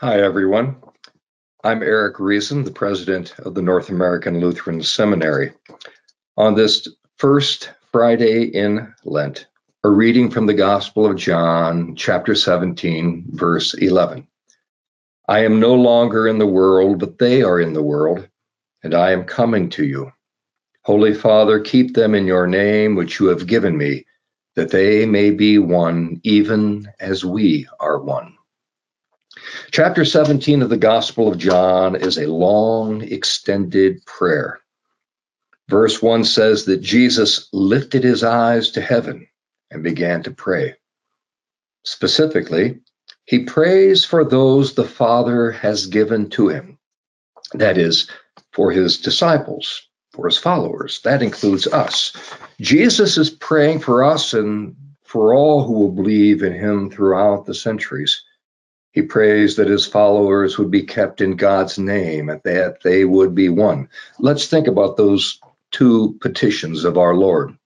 Hi, everyone. I'm Eric Riesen, the president of the North American Lutheran Seminary. On this first Friday in Lent, a reading from the Gospel of John, chapter 17, verse 11. I am no longer in the world, but they are in the world, and I am coming to you. Holy Father, keep them in your name, which you have given me, that they may be one, even as we are one. Chapter 17 of the Gospel of John is a long, extended prayer. Verse 1 says that Jesus lifted his eyes to heaven and began to pray. Specifically, he prays for those the Father has given to him. That is, for his disciples, for his followers. That includes us. Jesus is praying for us and for all who will believe in him throughout the centuries. He prays that his followers would be kept in God's name and that they would be one. Let's think about those two petitions of our Lord.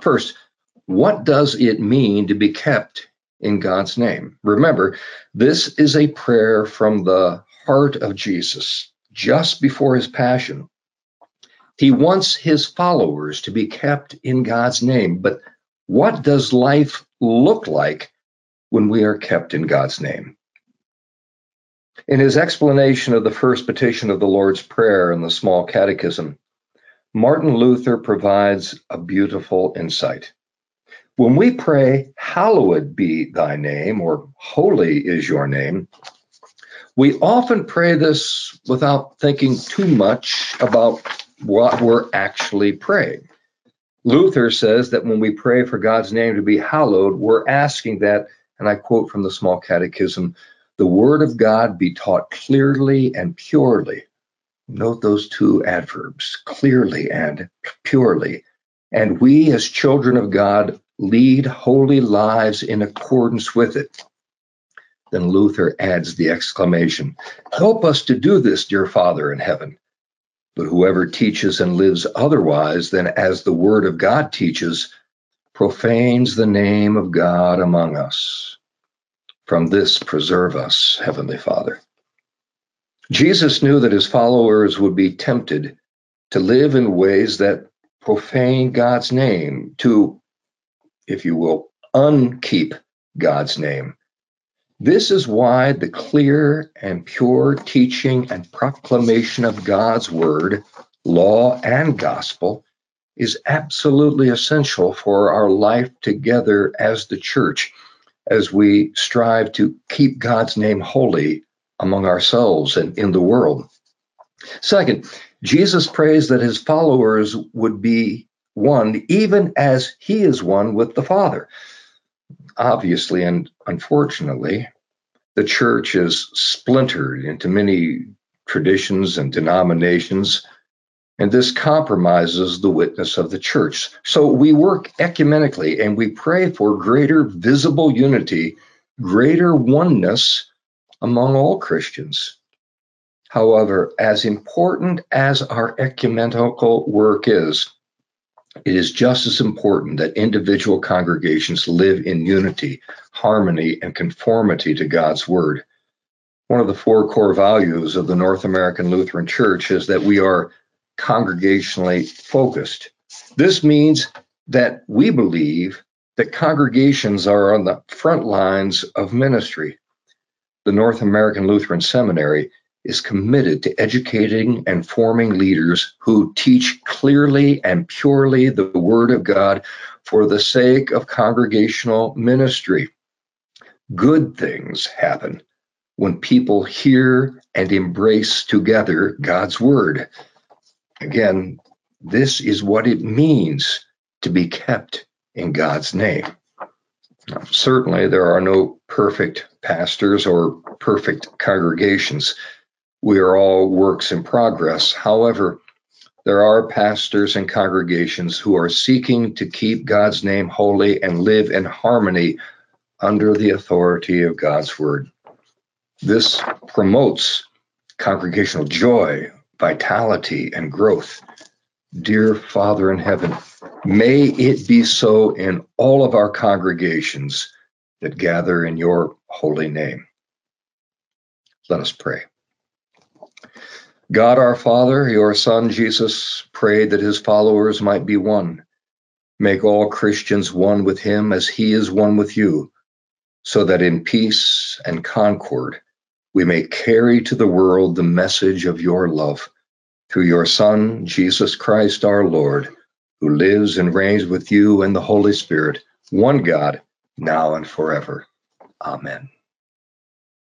First, what does it mean to be kept in God's name? Remember, this is a prayer from the heart of Jesus just before his passion. He wants his followers to be kept in God's name. But what does life look like when we are kept in God's name? In his explanation of the first petition of the Lord's Prayer in the Small Catechism, Martin Luther provides a beautiful insight. When we pray, Hallowed be thy name, or Holy is your name, we often pray this without thinking too much about what we're actually praying. Luther says that when we pray for God's name to be hallowed, we're asking that, and I quote from the Small Catechism, the word of God be taught clearly and purely. Note those two adverbs, clearly and purely. And we, as children of God, lead holy lives in accordance with it. Then Luther adds the exclamation Help us to do this, dear Father in heaven. But whoever teaches and lives otherwise than as the word of God teaches profanes the name of God among us. From this, preserve us, Heavenly Father. Jesus knew that his followers would be tempted to live in ways that profane God's name, to, if you will, unkeep God's name. This is why the clear and pure teaching and proclamation of God's word, law, and gospel is absolutely essential for our life together as the church as we strive to keep God's name holy among ourselves and in the world. Second, Jesus prays that his followers would be one, even as he is one with the Father. Obviously and unfortunately, the church is splintered into many traditions and denominations and this compromises the witness of the church. So we work ecumenically and we pray for greater visible unity, greater oneness among all Christians. However, as important as our ecumenical work is, it is just as important that individual congregations live in unity, harmony, and conformity to God's word. One of the four core values of the North American Lutheran Church is that we are congregationally focused. This means that we believe that congregations are on the front lines of ministry. The North American Lutheran Seminary is committed to educating and forming leaders who teach clearly and purely the Word of God for the sake of congregational ministry. Good things happen when people hear and embrace together God's Word. Again, this is what it means to be kept in God's name. Now, certainly, there are no perfect pastors or perfect congregations. We are all works in progress. However, there are pastors and congregations who are seeking to keep God's name holy and live in harmony under the authority of God's word. This promotes congregational joy, vitality, and growth. Dear Father in heaven, may it be so in all of our congregations that gather in your holy name. Let us pray. God our Father, your Son Jesus prayed that his followers might be one. Make all Christians one with him as he is one with you, so that in peace and concord we may carry to the world the message of your love. Through your Son, Jesus Christ our Lord, who lives and reigns with you and the Holy Spirit, one God, now and forever. Amen.